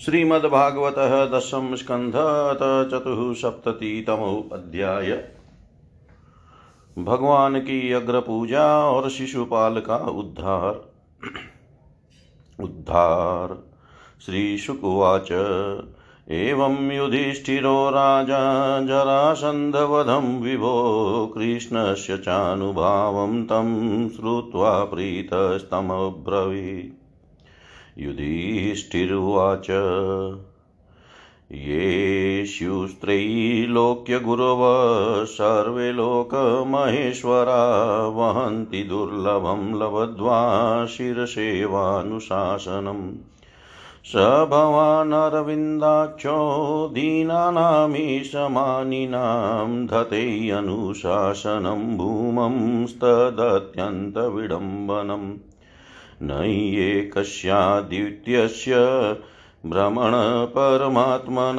श्रीमद्भागवत दशम स्कंध चतुसप्ततितमो अध्याय भगवान की अग्र पूजा और शिशुपाल का उद्धार। उद्धार। श्रीशुकुवाच एवं युधिष्ठिरो राजा जरासन्धवधं विभो कृष्णस्य चानुभावं तं श्रुत्वा प्रीतस्तमब्रवीत्। युधिष्ठिरुवाच येष्युस्त्रैलोक्यगुरव सर्वे लोकमहेश्वरा वहन्ति दुर्लभं लब्ध्वा शिरसेवानुशासनम् स भवानरविन्दाक्षो दीनानामीशमानिनां धते अनुशासनं भूमंस्तदत्यन्तविडम्बनम् नैयेकस्याद्वितीयस्य भ्रमणपरमात्मन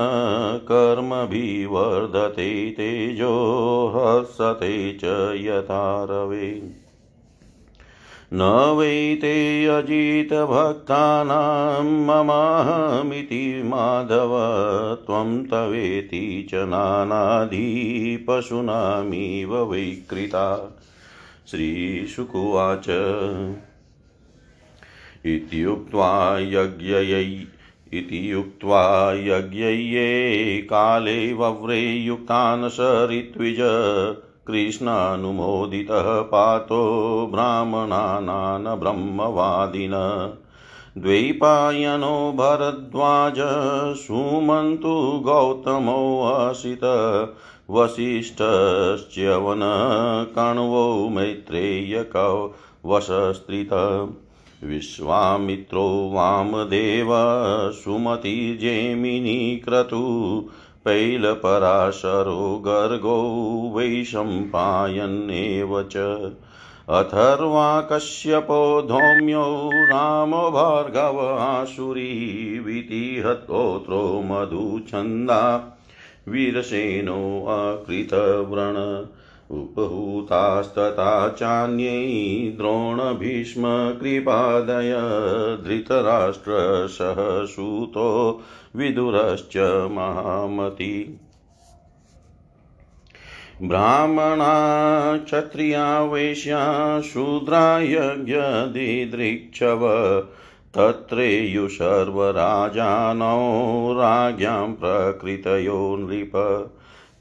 कर्मभिवर्धते तेजो हसते च यथा रवे। न वै ते अजितभक्तानां ममाहमिति माधव, त्वं तवेति च नानाधि पशूनामिव वैकृता श्रीशुकुवाच। इत्युक्त्वा यज्ञयै, इति उक्त्वा यज्ञये काले वव्रे युक्तान् स ऋत्विज कृष्णानुमोदितः पातो ब्राह्मणानान् ब्रह्मवादिन। द्वैपायनो भरद्वाज सुमन्तु गौतमोऽसित वसिष्ठश्च्यवनकण्वो मैत्रेयकौ वशस्त्रित विश्वामित्रो वामदेव सुमतिर्जेमिनी क्रतु, पैलपराशरो गर्गो वैशम्पायन्नेव च। अथर्वा कश्यपो धौम्यो रामो भार्गव आशुरी वितिहतोत्रो मधुछन्दा, वीरसेनो अकृतव्रण उपहूतास्तथा चान्यै द्रोणभीष्मकृपादय धृतराष्ट्रसह सूतो विदुरश्च महामती। ब्राह्मणा क्षत्रिया वैश्या शूद्रा यज्ञदिदृक्षव, तत्रेयु सर्वराजानौ राज्ञां प्रकृतयो नृप।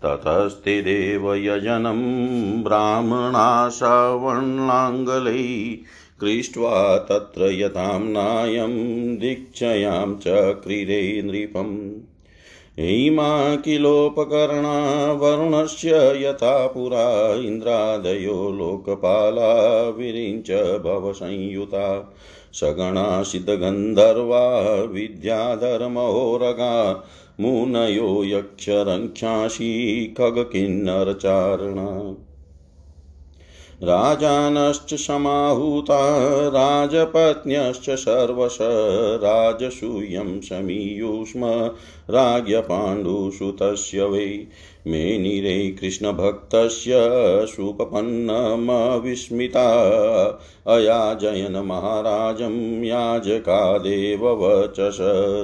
ततस्ते देवयजनं ब्राह्मणा सवर्णाङ्गलै कृष्ट्वा तत्र यथां नायं दीक्षयां चक्रिरे नृपम्। इमा किलोपकरणा वरुणस्य यथा पुरा इन्द्रादयो लोकपाला विरिञ्च भवसंयुता। सगणा विद्याधर्महोरगा मुनयो यक्षरङ्क्षांसि खगकिन्नरचारणा राजानश्च समाहूता राजपत्न्यश्च सर्वश राजसूयं समीयुष्म राज्ञपाण्डुसुतस्य वै। मेनिरे कृष्णभक्तस्य सुपपन्नमविस्मिता। अयाजयन् महाराजं याजकादेव वचस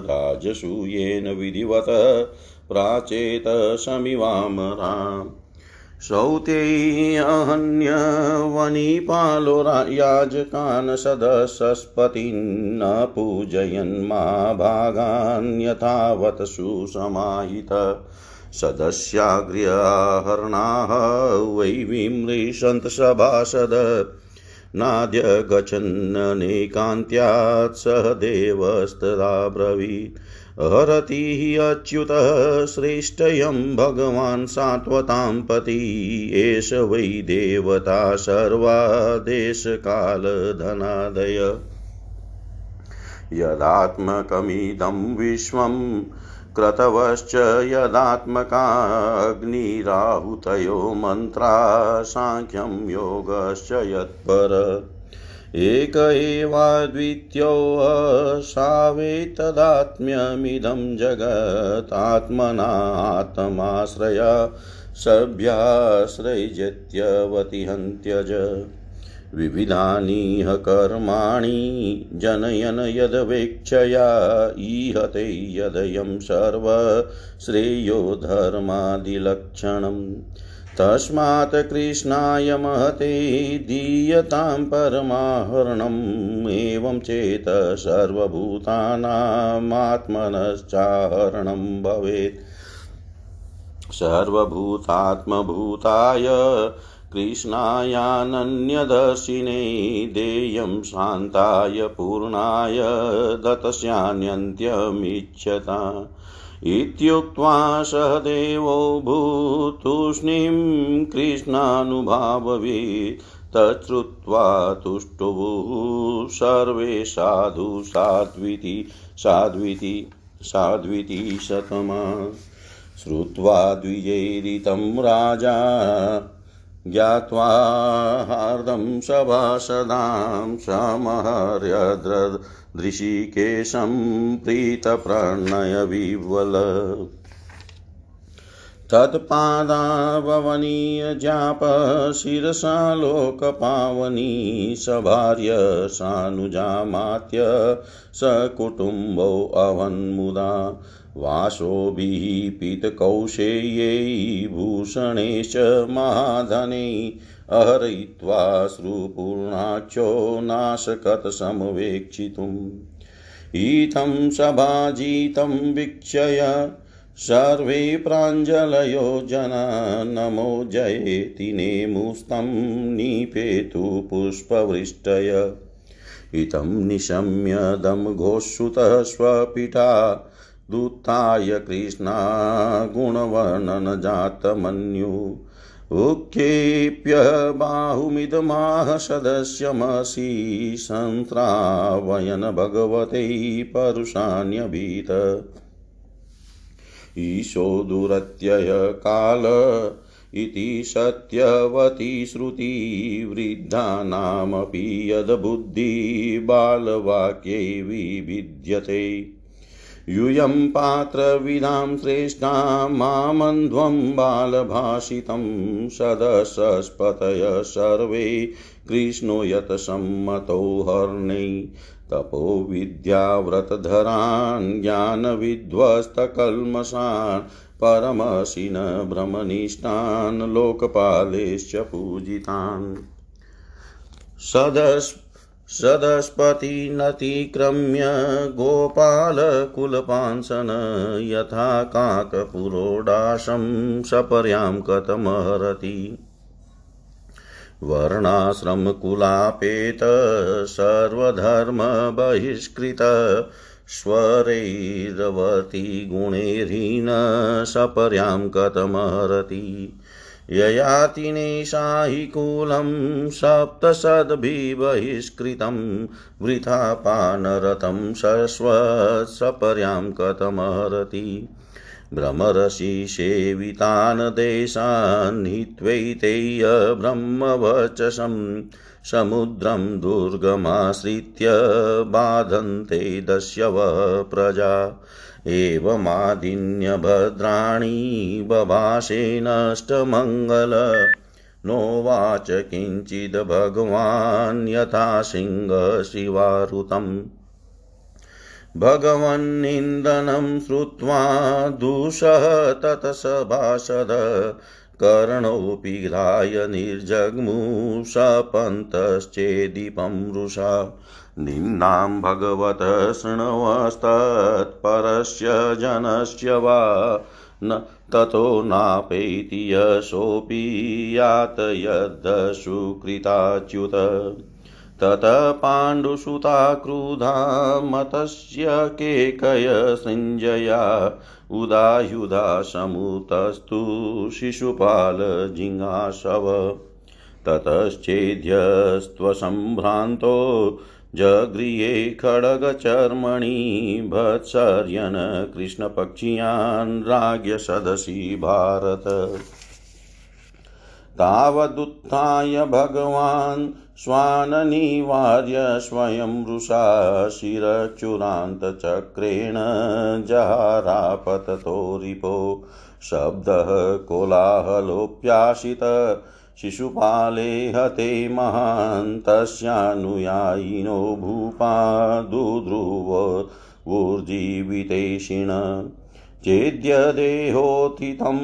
राजसूयेन विधिवत प्राचेत समिवामराम् सौतेऽहन्यवनिपालो याजकान् सदसस्पतिन्न पूजयन्मा भागान्यथावत् सुसमाहित। सदस्याग्र्यहरणाः वै विमृशन्त सभासद नाद्य गच्छन्ननेकान्त्यात् सह देवस्तदा ब्रवीत् हरति अच्युतः श्रेष्ठयं भगवान् सात्वतां पति। एष वै देवता सर्वा देशकालधनादय यदात्मकमिदं विश्वं क्रतवश्च यदात्मकाग्निराहुतयो मन्त्रा साङ्ख्यं योगश्च यत्पर। एक एवाद्वितीयोऽसावेतदात्म्यमिदं जगतात्मनात्माश्रया सभ्याश्रयजत्यवतिहन्त्यज। विविधानिह कर्माणि जनयन यदवेक्षया ईहते यदयं सर्वश्रेयो धर्मादिलक्षणम्। तस्मात् कृष्णाय महते दीयतां परमाहरणम्, एवं चेत् सर्वभूतानामात्मनश्चाहरणं भवेत्। सर्वभूतात्मभूताय कृष्णायानन्यदर्शिने देयं शान्ताय पूर्णाय दतस्यान्यन्त्यमिच्छता इत्युक्त्वा सहदेवो भूतूष्णीं कृष्णानुभाववीत्, तच्छ्रुत्वा तुष्टुभुः सर्वे साधु साध्विति साध्विति साध्विति शतमा। श्रुत्वा द्विजैरितं राजा ज्ञात्वा हार्दं सभासदां समहर्यदृशिकेशं प्रीतप्रणयविवल। तत्पादावनीयजाप शिरसा लोकपावनी सभार्य सानुजामात्य सकुटुम्बो अवन्मुदा वासोभिः पीतकौशेयै भूषणेश महाधने अहरयित्वा श्रुपूर्णाक्षो नाशकतसमवेक्षितुम् इत्थं सभाजितं वीक्षय सर्वे प्राञ्जलयो जना, नमो जयेति नेमुस्तं निपेतु पुष्पवृष्टय। इतं निशम्य दमघोषुतः स्वपिता दूताय कृष्णा गुणवर्णनजातमन्यु उक्केप्य बाहुमिदमाह सदस्यमसि सन्त्रावयन भगवते परुषाण्यभीत। ईशो दुरत्यय काल इति सत्यवती श्रुति वृद्धानामपि यद्बुद्धिबालवाक्ये विविद्यते यूयं पात्रविदां श्रेष्ठा मामन्ध्वं बालभाषितं सदसस्पतय सर्वे कृष्णो यतसम्मतो हर्णै। तपो विद्याव्रतधरान् ज्ञानविध्वस्तकल्मषान् परमशिन भ्रमनिष्ठान् लोकपालेश्च पूजितान्। सदस् सदस्पतिनतिक्रम्य गोपालकुलपांसन यथा काकपुरोडाशं सपर्यां कथमहरति। वर्णाश्रमकुलापेत सर्वधर्मबहिष्कृत स्वरैरवती गुणैर्हीन सपर्यां कथमहरति। ययातिनेशा हि कुलं सप्तशद्भिबहिष्कृतं वृथा पानरतं शश्वत्सपर्यां कथमहरति। भ्रमरसि सेवितान् देशान् हित्वैतेय ब्रह्मवचसं समुद्रं दुर्गमाश्रित्य बाधन्ते दस्यव प्रजा। एवमादिन्यभद्राणि बभाषे नोवाच किञ्चिद् भगवान् यथा सिंहशिवारुतम्। भगवन्निन्दनं श्रुत्वा दूषः ततसभाषद कर्णोऽपि घ्राय निर्जग्मुषपन्तश्चेदीपं रुषा निम्नां भगवत शृण्वस्तत्परस्य जनस्य वा न ततो नापैति यशोऽपि यातयद्दशुकृताच्युत। ततः पाण्डुसुता क्रुधा मतस्य केकय सञ्जया उदायुधा समुतस्तु शिशुपालजिङ्गाशव ततश्चेद्यस्त्वसम्भ्रान्तो जगृहे खड्गचर्मणि भत्सर्यन् कृष्णपक्षीयान् राज्ञसदसि भारत। तावदुत्थाय भगवान् स्वाननिवार्य स्वयं वृषा शिरचुरान्तचक्रेण जहारापततो रिपो। शब्दः कोलाहलोऽप्याशित शिशुपाले हते महान् तस्यानुयायिनो भूपा दुद्रुवोर्जीवितेशिण चेद्यदेहोतितं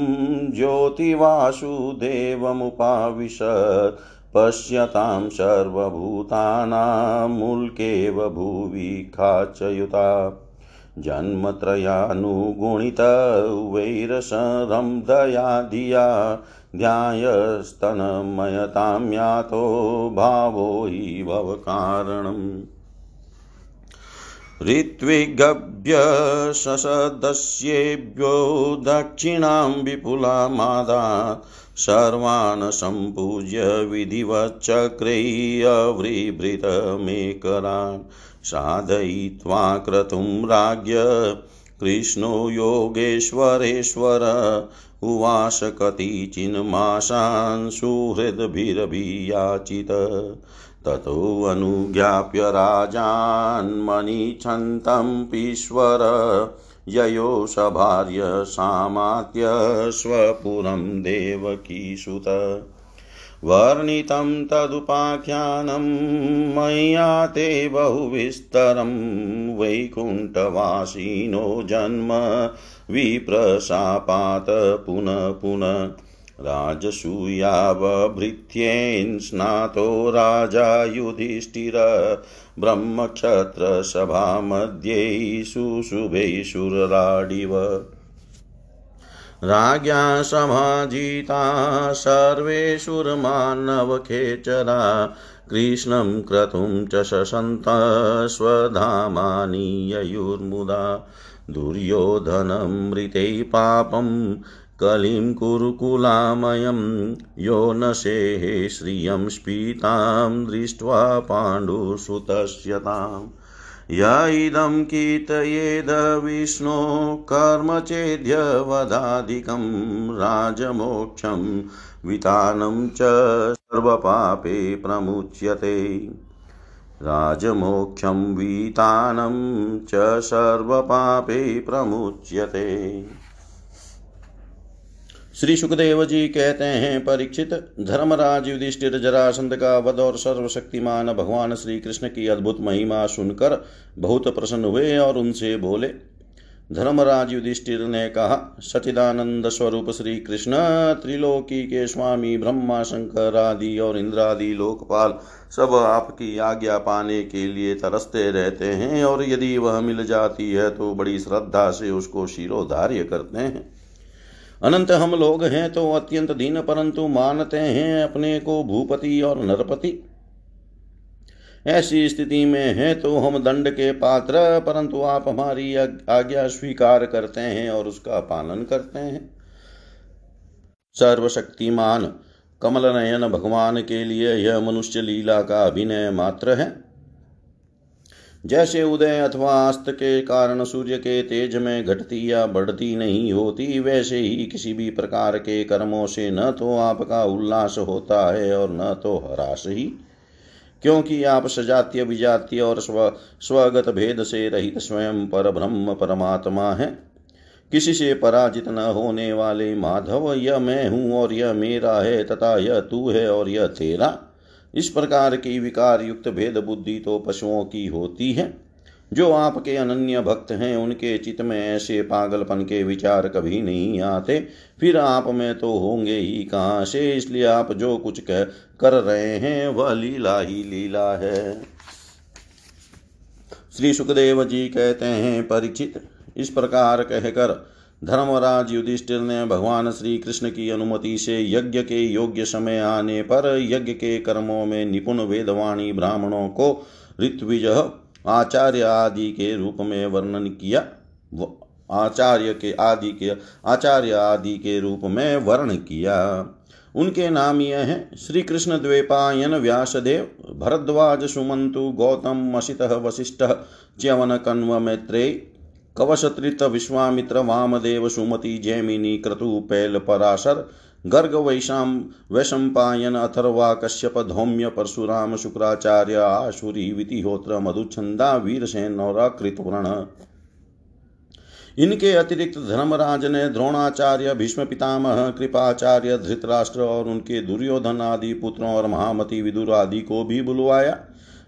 ज्योतिवासुदेवमुपाविशत्। पश्यतां सर्वभूतानामुल्केव भुवि खाचयुता। जन्मत्रयानुगुणित वैरसरं दया धिया। ध्यायस्तनमयतां यातो भावो हि भवकारणम्। ऋत्विगभ्यसदस्येभ्यो दक्षिणां विपुलामादात् सर्वान् सम्पूज्य विधिवच्चक्रैर्यवृभृतमेकरान् साधयित्वा क्रतुं राज्ञ कृष्णो योगेश्वरेश्वर उवास कतिचिन्मासान् सुहृद्भिरभियाचित ततोऽनुज्ञाप्य राजान्मनिच्छन्तं पीश्वर, ययो सभार्य सामात्य स्वपुरं देवकीसुत। वर्णितं तदुपाख्यानं मया ते बहुविस्तरं वैकुण्ठवासिनो जन्म विप्रशापात पुनः पुनः। राजसूयावभृत्येन स्नातो राजा युधिष्ठिर ब्रह्मक्षत्रसभामध्ये शुशुभैशुरराडिव राज्ञा समाजिता, सर्वेषुर्मानवखेचरा, कृष्णं क्रतुं च शशन्त स्वधामानि ययुर्मुदा दुर्योधनमृते पापं कलिं कुरुकुलामयं यो न शेहे श्रियं स्फीतां दृष्ट्वा पाण्डुसुतस्य ताम् य इदं कीर्तयेद विष्णो कर्म चेद्यवधादिकं राजमोक्षं वितानं च सर्वपापे प्रमुच्यते। राजमोक्षं वितानं च सर्वपापे प्रमुच्यते। श्री सुखदेव जी कहते हैं, परीक्षित धर्मराज युधिष्ठिर जरासंध का वध और सर्वशक्तिमान भगवान श्री कृष्ण की अद्भुत महिमा सुनकर बहुत प्रसन्न हुए और उनसे बोले, धर्मराज युधिष्ठिर ने कहा, सचिदानंद स्वरूप श्री कृष्ण त्रिलोकी के स्वामी, ब्रह्मा, शंकर आदि और इंद्रादि लोकपाल सब आपकी आज्ञा पाने के लिए तरसते रहते हैं और यदि वह मिल जाती है तो बड़ी श्रद्धा से उसको शिरोधार्य करते हैं। अनंत हम लोग हैं तो अत्यंत दीन, परंतु मानते हैं अपने को भूपति और नरपति। ऐसी स्थिति में है तो हम दंड के पात्र, परंतु आप हमारी आज्ञा स्वीकार करते हैं और उसका पालन करते हैं। सर्वशक्तिमान कमल नयन भगवान के लिए यह मनुष्य लीला का अभिनय मात्र है। जैसे उदय अथवा अस्त के कारण सूर्य के तेज में घटती या बढ़ती नहीं होती, वैसे ही किसी भी प्रकार के कर्मों से न तो आपका उल्लास होता है और न तो हरास ही। क्योंकि आप सजातीय, विजातीय और स्व, स्वगत भेद से रहित स्वयं पर ब्रह्म परमात्मा है। किसी से पराजित न होने वाले माधव, यह मैं हूँ और यह मेरा है तथा यह तू है और यह तेरा। इस प्रकार की विकार युक्त भेद बुद्धि तो पशुओं की होती है। जो आपके अनन्य भक्त हैं, उनके चित्त में ऐसे पागलपन के विचार कभी नहीं आते। फिर आप में तो होंगे ही कहाँ से इसलिए आप जो कुछ कह, कर रहे हैं, वह लीला ही लीला है। श्री सुखदेव जी कहते हैं, परिचित, इस प्रकार कहकर धर्मराज युधिष्ठिर ने भगवान श्री कृष्ण की अनुमति से यज्ञ के योग्य समय आने पर यज्ञ के कर्मों में निपुण वेदवाणी ब्राह्मणों को ऋत्विज, आचार्य आदि के रूप में वर्णन किया। आचार्य के आदि के, आचार्य आदि के रूप में वर्ण किया। उनके नाम यह हैं श्री कृष्ण द्वेपायन व्यासदेव, भरद्वाज सुमंतु गौतम असित वशिष्ठ च्यवन कन्व मैत्रेय कवशत्रित विश्वामित्र वामदेव सुमति जैमिनी क्रतु पैल पराशर, गर्ग वैशाम वैशंपायन अथर्वा कश्यप, धौम्य परशुराम, शुक्राचार्य, आशुरी, वितिहोत्र, मधुछंदा, वीरसेन और कृतवर्ण इनके अतिरिक्त धर्मराज ने द्रोणाचार्य, भीष्म पितामह, कृपाचार्य, धृतराष्ट्र और उनके दुर्योधन आदि पुत्रों और महामति विदुर आदि को भी बुलवाया।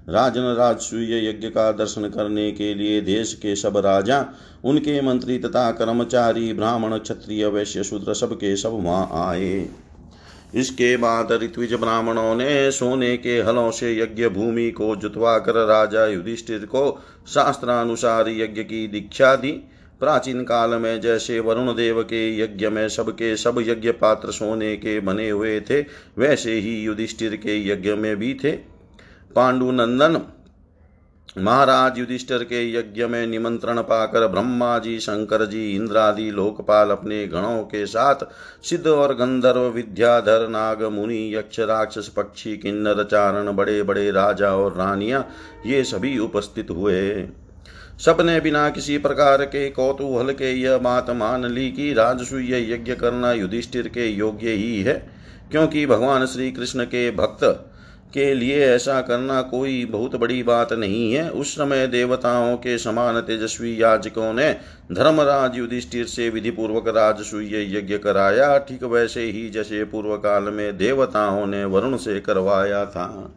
राजन राजसूय यज्ञ का दर्शन करने के लिए देश के सब राजा, उनके मंत्री तथा कर्मचारी, ब्राह्मण, क्षत्रिय, वैश्य, शूद्र सब के सब वहाँ आए। इसके बाद ऋत्विज ब्राह्मणों ने सोने के हलों से यज्ञ भूमि को जुतवा कर राजा युधिष्ठिर को शास्त्रानुसार यज्ञ की दीक्षा दी। प्राचीन काल में जैसे वरुण देव के यज्ञ में सबके सब यज्ञ पात्र सोने के बने हुए थे, वैसे ही युधिष्ठिर के यज्ञ में भी थे। पांडुनंदन महाराज युधिष्ठिर के यज्ञ में निमंत्रण पाकर ब्रह्मा जी शंकर जी इंद्रादि, लोकपाल अपने गणों के साथ सिद्ध और गंधर्व, विद्याधर, नाग, मुनि, यक्ष, राक्षस, पक्षी, किन्नर, चारण बड़े बड़े राजा और रानियाँ ये सभी उपस्थित हुए। सबने बिना किसी प्रकार के कौतूहल के यह बात मान ली कि राजसूय यज्ञ करना युधिष्ठिर के योग्य ही है, क्योंकि भगवान श्री कृष्ण के भक्त के लिए ऐसा करना कोई बहुत बड़ी बात नहीं है। उस समय देवताओं के समान तेजस्वी याजकों ने धर्मराज युधिष्ठिर से विधिपूर्वक राजसूय यज्ञ कराया। ठीक वैसे ही जैसे पूर्व काल में देवताओं ने वरुण से करवाया था।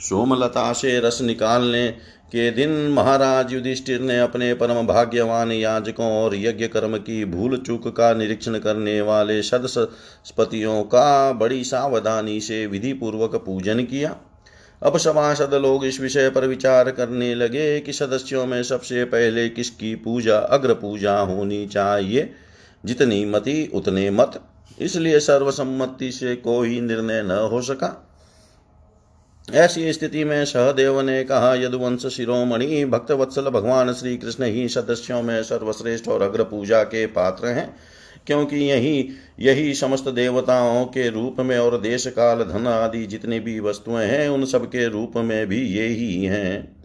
सोमलता से रस निकालने के दिन महाराज युधिष्ठिर ने अपने परम भाग्यवान याजकों और यज्ञ कर्म की भूल चूक का निरीक्षण करने वाले सदस्पतियों का बड़ी सावधानी से विधि पूर्वक पूजन किया। अब सभासद लोग इस विषय पर विचार करने लगे कि सदस्यों में सबसे पहले किसकी पूजा, अग्र पूजा होनी चाहिए? जितनी मति, उतने मत। इसलिए सर्वसम्मति से कोई निर्णय न हो सका। ऐसी स्थिति में सहदेव ने कहा, यदुवंश शिरोमणि भक्त वत्सल भगवान श्री कृष्ण ही सदस्यों में सर्वश्रेष्ठ और अग्र पूजा के पात्र हैं, क्योंकि यही यही समस्त देवताओं के रूप में और देश काल धन आदि जितनी भी वस्तुएँ हैं, उन सब के रूप में भी ये ही हैं।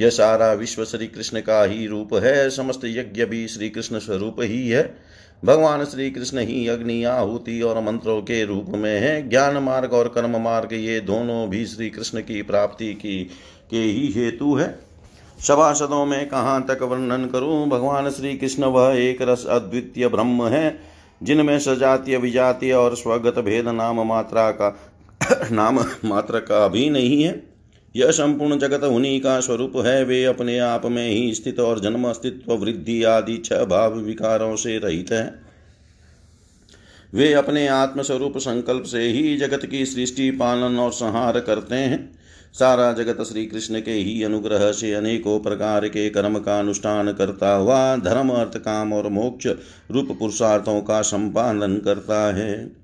यह सारा विश्व श्री कृष्ण का ही रूप है, समस्त यज्ञ भी श्री कृष्ण स्वरूप ही है। भगवान श्री कृष्ण ही अग्नि आहुति और मंत्रों के रूप में है। ज्ञान मार्ग और कर्म मार्ग, ये दोनों भी श्री कृष्ण की प्राप्ति की, के ही हेतु है। सभासदों में कहाँ तक वर्णन करूँ? भगवान श्री कृष्ण वह एक रस अद्वितीय ब्रह्म है, जिनमें सजातीय, विजातीय और स्वगत भेद नाम मात्रा का, नाम मात्र का भी नहीं है। यह संपूर्ण जगत उन्हीं का स्वरूप है। वे अपने आप में ही स्थित और जन्म अस्तित्व, वृद्धि आदि छह भाव विकारों से रहित है। वे अपने आत्मस्वरूप संकल्प से ही जगत की सृष्टि, पालन और संहार करते हैं। सारा जगत श्री कृष्ण के ही अनुग्रह से अनेकों प्रकार के कर्म का अनुष्ठान करता हुआ धर्म, अर्थ, काम और मोक्ष रूप पुरुषार्थों का संपादन करता है।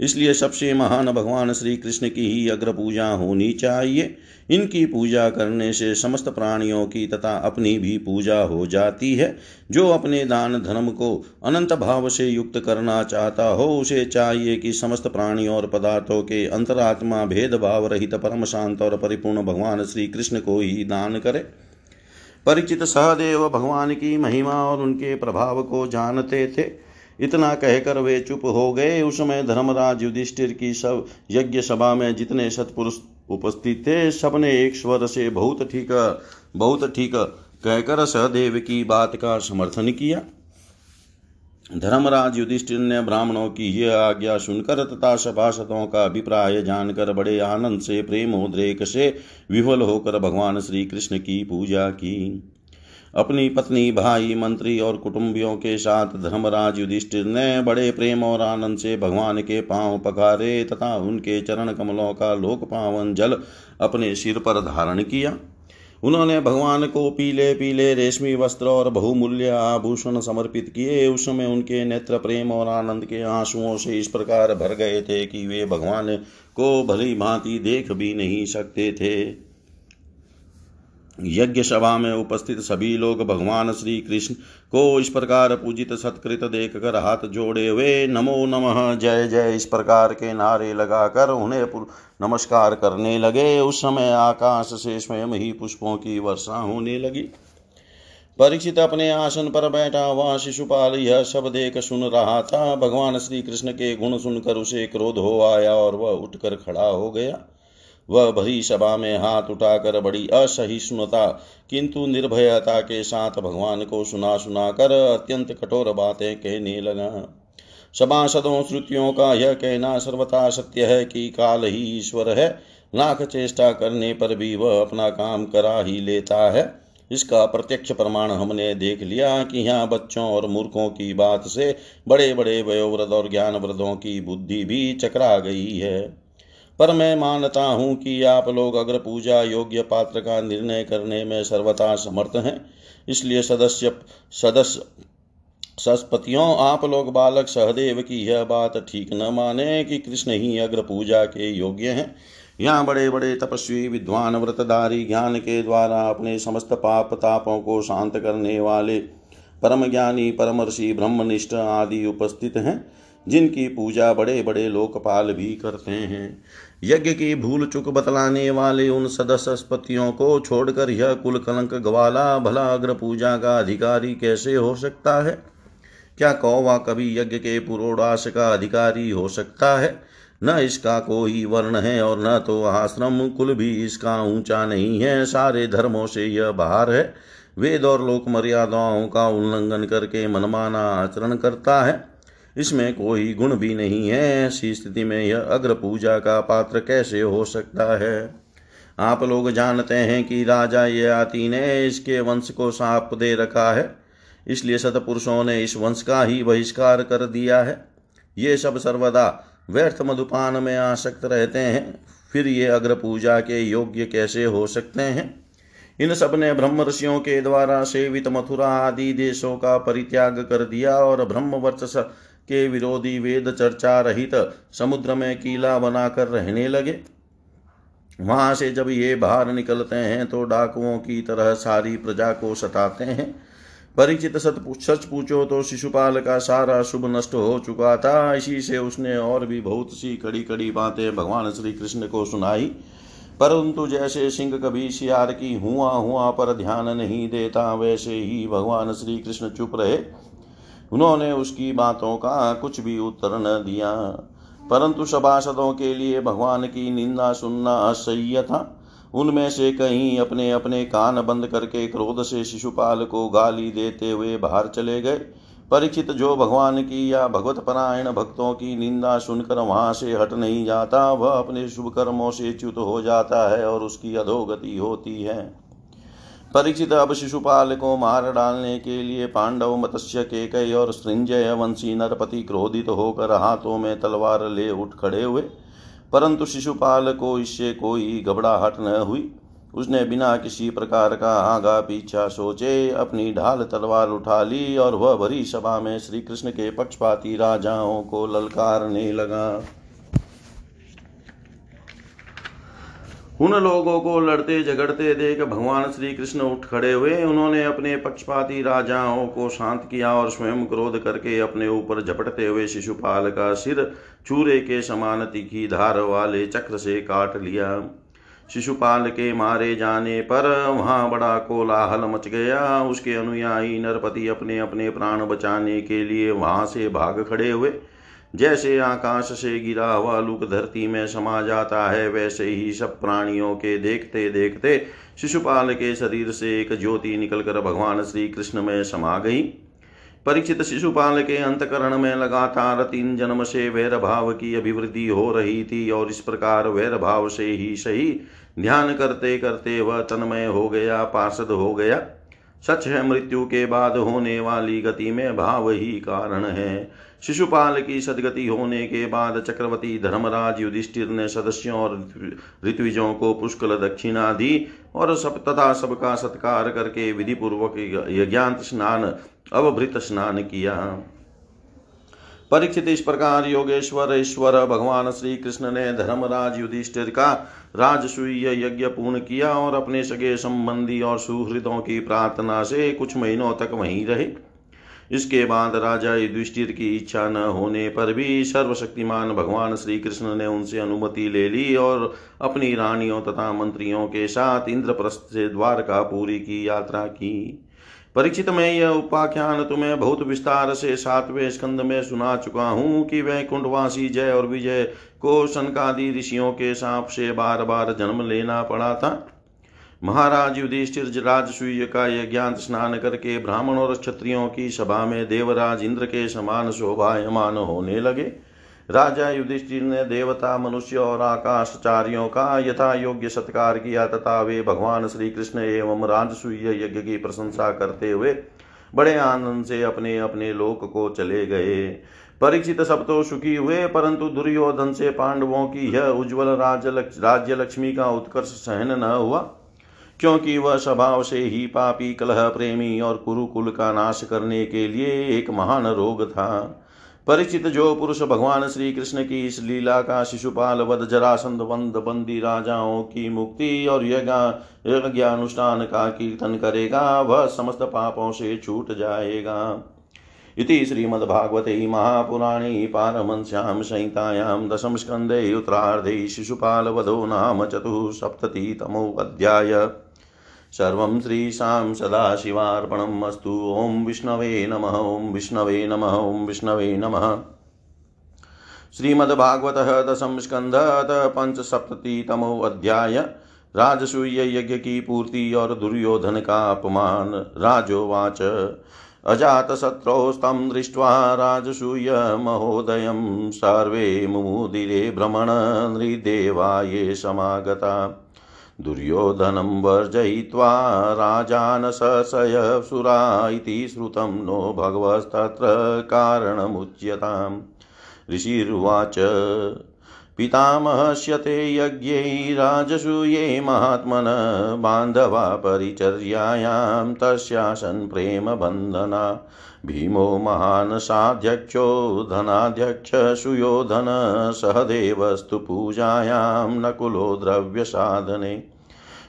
इसलिए सबसे महान भगवान श्री कृष्ण की ही अग्र पूजा होनी चाहिए। इनकी पूजा करने से समस्त प्राणियों की तथा अपनी भी पूजा हो जाती है। जो अपने दान धर्म को अनंत भाव से युक्त करना चाहता हो, उसे चाहिए कि समस्त प्राणियों और पदार्थों के अंतरात्मा भेदभाव रहित परम शांत और परिपूर्ण भगवान श्री कृष्ण को ही दान करे। परिचित सहदेव भगवान की महिमा और उनके प्रभाव को जानते थे। इतना कहकर वे चुप हो गए। उस समय धर्मराज युधिष्ठिर की सब यज्ञ सभा में जितने सतपुरुष उपस्थित थे, सबने एक स्वर से बहुत ठीक बहुत ठीक कहकर सहदेव की बात का समर्थन किया। धर्मराज युधिष्ठिर ने ब्राह्मणों की यह आज्ञा सुनकर तथा सभासदों का अभिप्राय जानकर बड़े आनंद से प्रेम उद्रेक से विफल होकर भगवान श्री कृष्ण की पूजा की। अपनी पत्नी, भाई, मंत्री और कुटुंबियों के साथ धर्मराज युधिष्ठिर ने बड़े प्रेम और आनंद से भगवान के पाँव पखारे तथा उनके चरण कमलों का लोक पावन जल अपने सिर पर धारण किया। उन्होंने भगवान को पीले पीले रेशमी वस्त्र और बहुमूल्य आभूषण समर्पित किए। उस समय उनके नेत्र प्रेम और आनंद के आंसुओं से इस प्रकार भर गए थे कि वे भगवान को भली भांति देख भी नहीं सकते थे। यज्ञ सभा में उपस्थित सभी लोग भगवान श्री कृष्ण को इस प्रकार पूजित सत्कृत देख कर हाथ जोड़े हुए, नमो नमः, जय जय, इस प्रकार के नारे लगाकर उन्हें नमस्कार करने लगे। उस समय आकाश से स्वयं ही पुष्पों की वर्षा होने लगी। परीक्षित अपने आसन पर बैठा हुआ शिशुपाल यह सब देख सुन रहा था। भगवान श्री कृष्ण के गुण सुनकर उसे क्रोध हो आया और वह उठकर खड़ा हो गया। वह भरी सभा में हाथ उठाकर बड़ी असहिष्णुता, किंतु निर्भयता के साथ भगवान को सुना सुना कर अत्यंत कठोर बातें कहने लगा। सभासदों, श्रुतियों का यह कहना सर्वथा सत्य है कि काल ही ईश्वर है। लाख चेष्टा करने पर भी वह अपना काम करा ही लेता है। इसका प्रत्यक्ष प्रमाण हमने देख लिया कि यहाँ बच्चों और मूर्खों की बात से बड़े बड़े वयोवृद्ध और ज्ञान वृद्धों की बुद्धि भी चकरा गई है। पर मैं मानता हूँ कि आप लोग अग्र पूजा योग्य पात्र का निर्णय करने में सर्वथा समर्थ हैं। इसलिए सदस्य सदस्य सस्पतियों आप लोग बालक सहदेव की यह बात ठीक न माने कि कृष्ण ही अग्र पूजा के योग्य हैं। यहाँ बड़े बड़े तपस्वी, विद्वान, व्रतधारी, ज्ञान के द्वारा अपने समस्त पाप तापों को शांत करने वाले परम ज्ञानी परम ऋषि ब्रह्मनिष्ठ आदि उपस्थित हैं। जिनकी पूजा बड़े बड़े लोकपाल भी करते हैं। यज्ञ की भूल चुक बतलाने वाले उन सदस्यपतियों को छोड़कर यह कुल कलंक ग्वाला भला अग्र पूजा का अधिकारी कैसे हो सकता है? क्या कौवा कभी यज्ञ के पुरोडास का अधिकारी हो सकता है? न इसका कोई वर्ण है और न तो आश्रम कुल भी इसका ऊँचा नहीं है। सारे धर्मों से यह बाहर है। वेद और लोक मर्यादाओं का उल्लंघन करके मनमाना आचरण करता है। इसमें कोई गुण भी नहीं है। ऐसी स्थिति में यह अग्र पूजा का पात्र कैसे हो सकता है? आप लोग जानते हैं कि राजा ये ययाति ने इसके वंश को साप दे रखा है। इसलिए सतपुरुषों ने इस वंश का ही बहिष्कार कर दिया है। ये सब सर्वदा व्यर्थ मधुपान में आसक्त रहते हैं। फिर ये अग्र पूजा के योग्य कैसे हो सकते हैं? इन सबने ब्रह्म ऋषियों के द्वारा सेवित मथुरा आदि देशों का परित्याग कर दिया और ब्रह्म वर्चस के विरोधी वेद चर्चा रहित समुद्र में कीला बनाकर रहने लगे। वहाँ से जब ये बाहर निकलते हैं तो डाकुओं की तरह सारी प्रजा को सताते हैं। परिचित सच पूछो तो शिशुपाल का सारा शुभ नष्ट हो चुका था। इसी से उसने और भी बहुत सी कड़ी कड़ी बातें भगवान श्री कृष्ण को सुनाई। परंतु जैसे सिंह कभी शियार की हुआ हुआ पर ध्यान नहीं देता, वैसे ही भगवान श्री कृष्ण चुप रहे। उन्होंने उसकी बातों का कुछ भी उत्तर न दिया। परंतु सभासदों के लिए भगवान की निंदा सुनना असह्य था। उनमें से कहीं अपने अपने कान बंद करके क्रोध से शिशुपाल को गाली देते हुए बाहर चले गए। परीक्षित जो भगवान की या भगवत परायण भक्तों की निंदा सुनकर वहाँ से हट नहीं जाता, वह अपने शुभ कर्मों से च्युत हो जाता है और उसकी अधोगति होती है। परीक्षित अब शिशुपाल को मार डालने के लिए पांडव मत्स्य के कई और सृंजय वंशी नरपति क्रोधित होकर हाथों में तलवार ले उठ खड़े हुए। परंतु शिशुपाल को इससे कोई घबराहट न हुई। उसने बिना किसी प्रकार का आगा पीछा सोचे अपनी ढाल तलवार उठा ली और वह भरी सभा में श्री कृष्ण के पक्षपाती राजाओं को ललकारने लगा। उन लोगों को लड़ते झगड़ते देख भगवान श्री कृष्ण उठ खड़े हुए। उन्होंने अपने पक्षपाती राजाओं को शांत किया और स्वयं क्रोध करके अपने ऊपर झपटते हुए शिशुपाल का सिर चूरे के समान तीखी धार वाले चक्र से काट लिया। शिशुपाल के मारे जाने पर वहाँ बड़ा कोलाहल मच गया। उसके अनुयायी नरपति अपने अपने प्राण बचाने के लिए वहाँ से भाग खड़े हुए। जैसे आकाश से गिरा हुआ लुक धरती में समा जाता है, वैसे ही सब प्राणियों के देखते देखते शिशुपाल के शरीर से एक ज्योति निकलकर भगवान श्री कृष्ण में समा गई। परीक्षित शिशुपाल के अंतकरण में लगातार तीन जन्म से वैर भाव की अभिवृद्धि हो रही थी और इस प्रकार वैर भाव से ही सही ध्यान करते करते वह तन्मय हो गया, पार्षद हो गया। सच है, मृत्यु के बाद होने वाली गति में भाव ही कारण है। शिशुपाल की सदगति होने के बाद चक्रवर्ती धर्मराज युधिष्ठिर ने सदस्यों और ऋत्विजों को पुष्कल दक्षिणा दी और सब तथा सबका सत्कार करके विधि पूर्वक यज्ञांत स्नान, अवभृत स्नान किया। परीक्षित इस प्रकार योगेश्वर, ईश्वर, भगवान श्री कृष्ण ने धर्मराज युधिष्ठिर का राजसूय यज्ञ पूर्ण किया और अपने सगे संबंधी और सुहृदों की प्रार्थना से कुछ महीनों तक वहीं रहे। इसके बाद राजा युधिष्ठिर की इच्छा न होने पर भी सर्वशक्तिमान भगवान श्री कृष्ण ने उनसे अनुमति ले ली और अपनी रानियों तथा मंत्रियों के साथ इंद्रप्रस्थ से द्वारकापुरी की यात्रा की। परीक्षित में यह उपाख्यान तुम्हें बहुत विस्तार से सातवें स्कंद में सुना चुका हूँ कि वह कुंडवासी जय और विजय को शनकादि ऋषियों के साप से बार बार जन्म लेना पड़ा था। महाराज युधिष्ठिर राजसूय का यह ज्ञान स्नान करके ब्राह्मण और क्षत्रियों की सभा में देवराज इंद्र के समान शोभायमान होने लगे। राजा युधिष्ठिर ने देवता, मनुष्य और आकाशचार्यों का यथा योग्य सत्कार किया तथा वे भगवान श्री कृष्ण एवं राजसूय यज्ञ की प्रशंसा करते हुए बड़े आनंद से अपने अपने लोक को चले गए। परीक्षित सब तो सुखी हुए, परंतु दुर्योधन से पांडवों की यह उज्ज्वल राज्य लक्ष्मी का उत्कर्ष सहन न हुआ। क्योंकि वह स्वभाव से ही पापी, कलह, प्रेमी और कुरुकुल का नाश करने के लिए एक महान रोग था। परिचित जो पुरुष भगवान श्री कृष्ण की इस लीला का शिशुपाल, वध, जरासंध बंद बंदी राजाओं की मुक्ति और यज्ञानुष्ठान का कीर्तन करेगा, वह समस्त पापों से छूट जाएगा। इति श्रीमद्भागवते महापुराणे पारमंस्यां संहितायां दशमस्कन्धे उत्तरार्धे शिशुपालवधो नाम चतुःसप्ततितमोऽध्याय सर्वं श्रीशां सदाशिवार्पणम् अस्तु। ॐ विष्णवे नमः, ॐ विष्णवे नमः, ॐ विष्णवे नमः। श्रीमद्भागवतः दशम स्कंधत पंचसप्ततितमो अध्याय राजसूय यज्ञ की पूर्ति और दुर्योधन का अपमान। राजोवाच, अजातशत्रोस्तं दृष्ट्वा राजसूय महोदयं सर्वे मुमुदिरे भ्रमण नृदेवा ये समागता। दुर्योधनं वर्जयित्वा राजान् सशयसुरा इति श्रुतं नो भगवस्तत्र कारणमुच्यताम्। ऋषिरुवाच, पितामहस्य ते यज्ञै राजसूये महात्मन बान्धवा परिचर्यायां तस्यासन् प्रेमबन्धना। भीमो महान् साध्यक्षो धनाध्यक्ष सुयोधन सहदेवस्तु पूजायां नकुलो द्रव्यसाधने।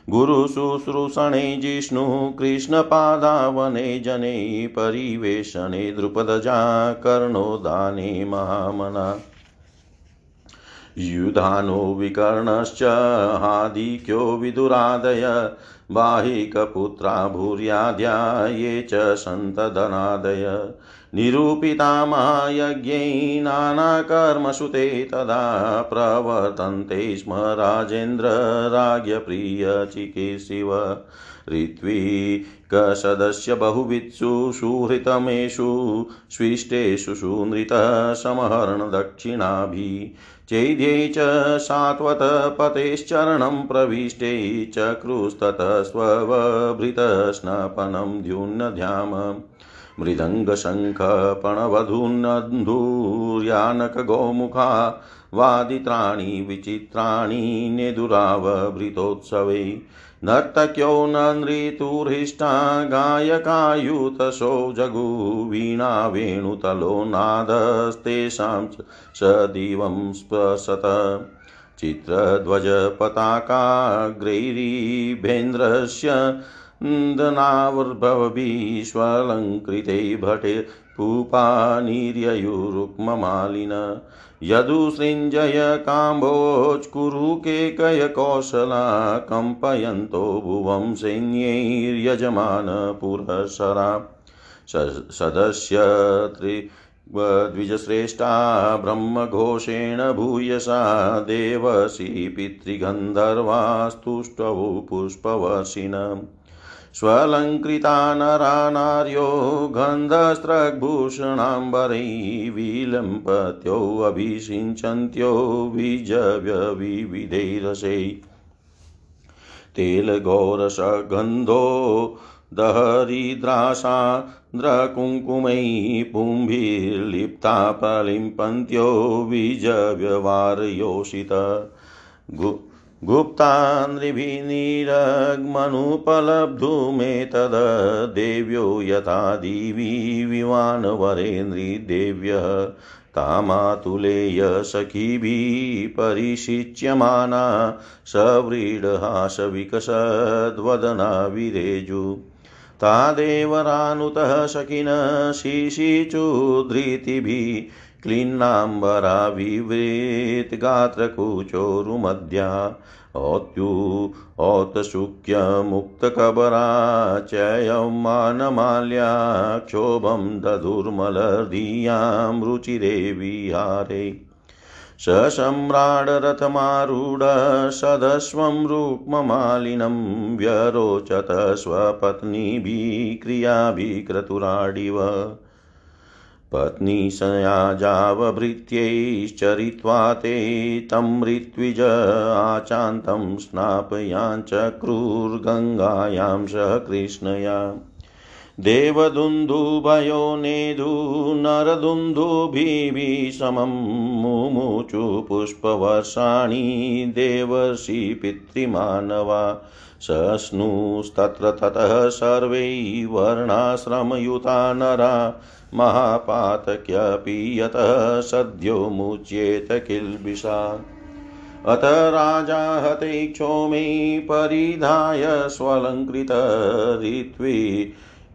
गुरुशुश्रूषणे जिष्णुः कृष्णपादावने जने परिवेशने द्रुपदजा कर्णोदाने महामना। युधानो विकर्णश्च हादिक्यो विदुरादय बाहिकपुत्रा भूर्याद्या ये च सन्तधनादय निरूपिता महायज्ञै नानाकर्मसु ते तदा प्रवर्तन्ते स्म राजेन्द्र राज्ञप्रियचिकीर्षिव ऋत्विकसदस्य बहुवित्सु सुहृतमेषु, स्विष्टेषु सुनृतः समहरणदक्षिणाभिः चैद्यै च सात्वतपतेश्चरणं प्रविष्टै चक्रुस्ततः स्ववभृतस्नपनं द्युन्नध्याम मृदङ्गशङ्खपणवधून्नधूर्यानकगोमुखा वादित्राणि विचित्राणि नेदुरावभृतोत्सवे। नर्तक्यो नृतुहृष्टा गायकायुतशो जगु वीणा वेणुतलो नादस्तेषां स दिवं स्पशत। चित्रध्वजपताकाग्रैरीभेन्द्रस्य दनावुर्भवभिष्वलङ्कृते भटे पूपानिर्ययुरुक्ममालिन। यदुसृञ्जय काम्भोजकुरुकेकयकौशला कम्पयन्तो भुवं सैन्यैर्यजमानपुरःसरा सदस्य द्विजश्रेष्ठा ब्रह्मघोषेण भूयसा देवसी पितृगन्धर्वास्तुष्टौ पुष्पवर्षिणम्। स्वलङ्कृता नरा नार्यो गन्धस्रग्भूषणाम्बरै विलम्पत्यो अभिषिञ्चन्त्यो बीजव्यविविधैरसै तेलगौरसगन्धो दहरिद्रासान्द्रकुङ्कुमै पुंभिर्लिप्ता प्रलिम्पन्त्यो बीजव्यवारयोषित गुप्तान्ध्रिभिनिरग्मनुपलब्धुमेतद्देव्यो यथा दिवि विवानवरेन्द्रिदेव्यः तामातुलेय सखीभिः परिशिच्यमाना सव्रीडहासविकसद्वदना विरेजु तादेवरानुतः सखिनः शिशिचुधृतिभिः क्लीन्नाम्बराविवृतगात्रकुचोरुमध्या औत्यु औतशुक्यमुक्तकबरा चयमानमाल्या क्षोभं दधुर्मलधियाँ रुचिरे विहारे ससम्राडरथमारूढ सदस्वं रुक्ममालिनं व्यरोचत स्वपत्नीभिः क्रियाभिक्रतुराडिव। पत्नीशयाजावभृत्यैश्चरित्वा ते तं ऋत्विज आचान्तं स्नापयाञ्चक्रुर्गङ्गायां सह कृष्णया। देवदुन्दुभयो नेदु नरदुन्दुभिः समं मुमुचु पुष्पवर्षाणि देवर्षि पितृमानवा। सस्नुस्तत्र ततः सर्वै नरा। महापातक्यपि यतः सद्यो मुच्येत किल्बिषात् अथ राजा हते क्षोमे परिधाय स्वलङ्कृतरित्वी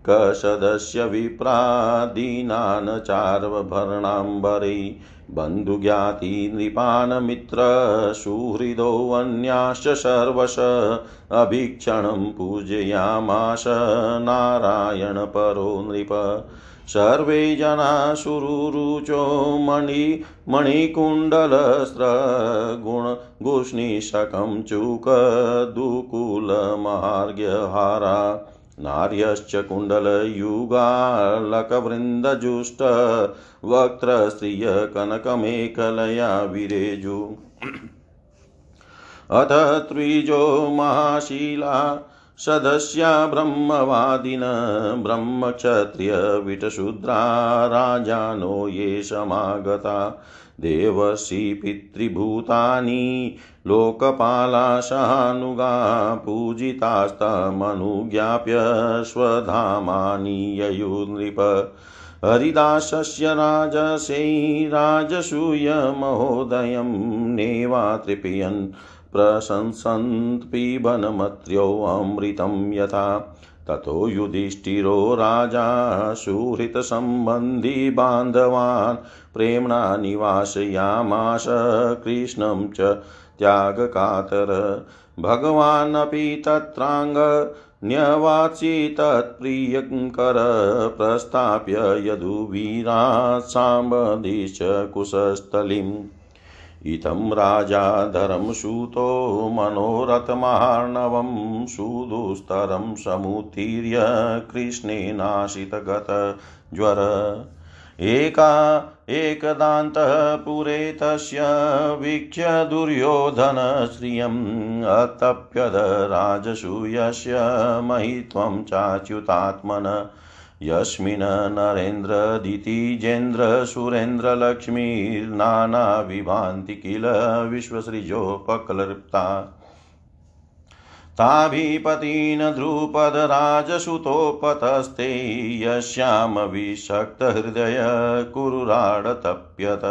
कसदस्य विप्रादीनान् चार्वभरणाम्बरै बन्धुज्ञाति नृपानमित्रसुहृदोऽन्याश्च सर्वश अभीक्षणं पूजयामाश नारायणपरो नृप। सर्वे जना सुरुरुचो मणि मणिकुण्डलस्रगुण गुष्णिशकं चूकदुकुलमार्ग्यहारा नार्यश्च कुण्डलयुगालकवृन्दजुष्ट वक्त्रस्त्रियकनकमेकलया विरेजु। अथ त्रिजो महाशीला सदस्या ब्रह्मवादिन, ब्रह्मक्षत्रियविटशूद्रा राजानो ये समागता। देवसी पितृभूतानि लोकपालाशानुगा पूजितास्तमनुज्ञाप्य स्वधामानि ययुनृप। हरिदासस्य राजसे नेवा तृपयन् प्रशंसन् पिबनमत्र्योऽमृतं यथा। ततो युधिष्ठिरो राजा बान्धवान्, प्रेम्णा निवासयामास, कृष्णं च त्यागकातर। भगवानपि तत्राङ्ग, न्यवाचि तत्प्रियङ्कर, प्रस्थाप्य यदुवीरात् साम्बधिश्च कुशस्थलिम्। इत्थं राजा धर्मसूतो मनोरथमार्णवं सुदुस्तरं समुत्तीर्य कृष्णेनाशितगतज्वर एका एकदान्तः पुरे तस्य वीक्ष्य दुर्योधनश्रियम् अतप्यद राजसूयस्य महित्वं चाच्युतात्मन। यस्मिन् नरेन्द्रदितिजेन्द्रसुरेन्द्रलक्ष्मीर्नानाविभान्ति किल विश्वसृजोपकल्पता ताभिपतीन् द्रुपदराजसुतोपतस्ते यस्यामविशक्तहृदय कुरुराडतप्यत।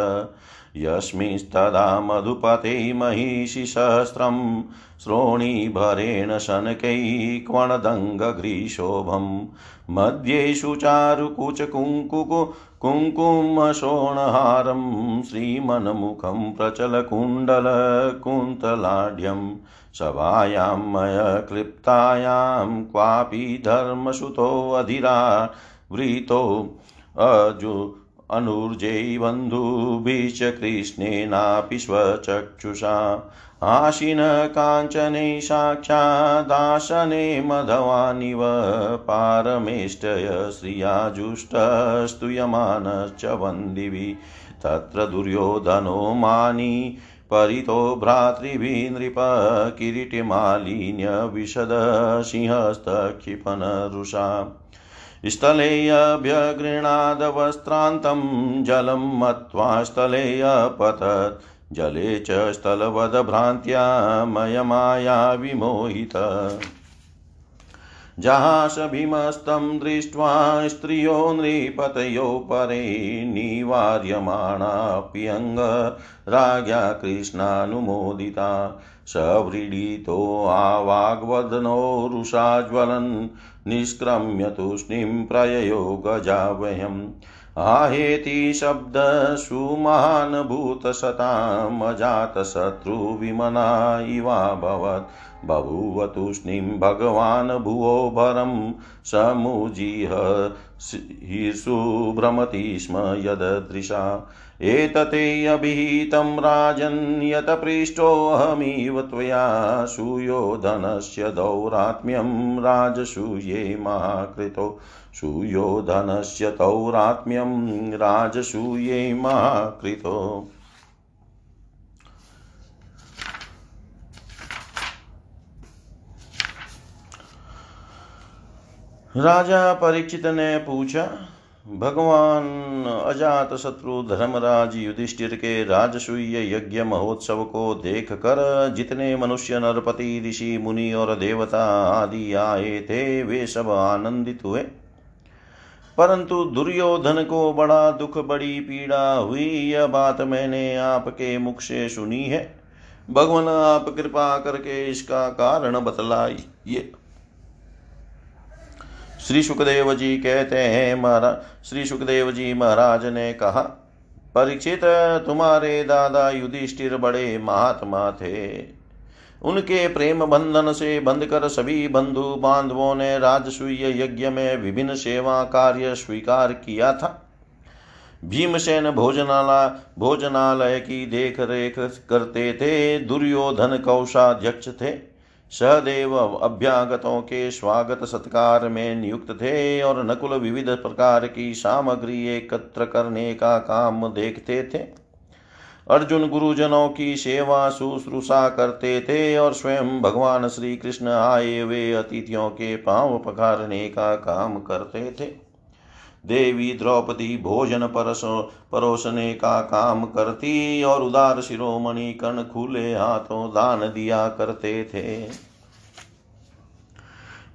यस्मिंस्तदा मधुपते महिषि सहस्रं श्रोणीभरेण शनकैक्वणदङ्गग्रीशोभम् मध्येषु चारुकुचकुङ्कुकु कुङ्कुमशोणहारं श्रीमन्मुखं प्रचलकुण्डलकुन्तलाढ्यं। सभायां मयक्लिप्तायां क्वापि धर्मसुतोऽधिरा वृतो अजु अनुर्जै बन्धुभिश्च कृष्णेनापि स्वचक्षुषा। आशिन काञ्चने साक्षादासने मधवानिव पारमेष्टय श्रियाजुष्टस्तूयमानश्च वन्दिभिः। तत्र दुर्योधनो मानी परितो भ्रातृभिः नृप किरीटिमालिन्यविशद सिंहस्तक्षिपनरुषा स्थलेऽभ्यगृणादवस्त्रान्तं जलं मत्वा स्थले अपतत् जले च स्थलवदभ्रान्त्या मयमाया विमोहित। जहास भीमस्तं दृष्ट्वा स्त्रियो नृपतयो परे निवार्यमाणाप्यङ्ग राज्ञा कृष्णानुमोदिता। सव्रीडितो आवाग्वदनो रुषाज्वलन् निष्क्रम्य तूष्णीं प्रययो गजावयम् आहेति शब्दसुमान् भूतशतामजातशत्रुविमना इवाभवत्। बभूव तूष्णीं भगवान् भुवो भरं समुजिह भ्रमति स्म यददृशा। एतते अभिहितं राजन् यत पृष्टोऽहमिव त्वया सुयोधनस्य दौरात्म्यं राजसूये महाकृतो। सुयोधनस्य तौरात्म्यं राजसूये महाकृतो। राजा परीक्षित ने पूछा, भगवान, अजात शत्रु धर्मराज युधिष्ठिर के राजसूय यज्ञ महोत्सव को देख कर जितने मनुष्य, नरपति, ऋषि, मुनि और देवता आदि आए थे, वे सब आनंदित हुए। परंतु दुर्योधन को बड़ा दुख, बड़ी पीड़ा हुई। यह बात मैंने आपके मुख से सुनी है। भगवान, आप कृपा करके इसका कारण बतलाइए। श्री सुखदेव जी कहते हैं महाराज श्री सुखदेव जी महाराज ने कहा परीक्षित तुम्हारे दादा युधिष्ठिर बड़े महात्मा थे। उनके प्रेम बंधन से बंधकर सभी बंधु बांधवों ने राजसूय यज्ञ में विभिन्न सेवा कार्य स्वीकार किया था। भीमसेन भोजनालय भोजनालय की देख रेख करते थे, दुर्योधन कौशाध्यक्ष थे। सहदेव अभ्यागतों के स्वागत सत्कार में नियुक्त थे और नकुल विविध प्रकार की सामग्री एकत्र करने का काम देखते थे। अर्जुन गुरुजनों की सेवा शुश्रूषा करते थे और स्वयं भगवान श्री कृष्ण आए वे अतिथियों के पाँव पखारने का काम करते थे। देवी द्रौपदी भोजन परसो परोसने का काम करती और उदार शिरोमणि कर्ण खुले हाथों दान दिया करते थे।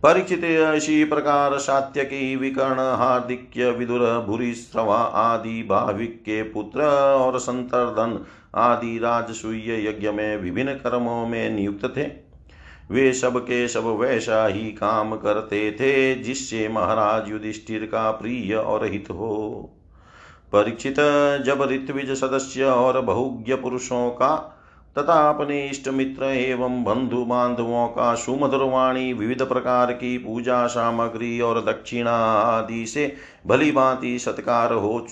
परीक्षित इसी प्रकार सात्यकी, विकर्ण, हार्दिक्य, विदुर भूरिश्रवा आदि भाविक के पुत्र और संतर्दन आदि राजसूय यज्ञ में विभिन्न कर्मों में नियुक्त थे। वे सब के सब वैसा ही काम करते थे, जिससे महाराज युधिष्ठिर का प्रिय और हित हो। परीक्षित जब ऋत्विज सदस्य और बहुज्ञ पुरुषों का, तथा अपने इष्ट मित्र एवं बंधु बांधवों का सुमधुर वाणी, विविध प्रकार की पूजा सामग्री और दक्षिणा आदि से भली भांति सत्कार हो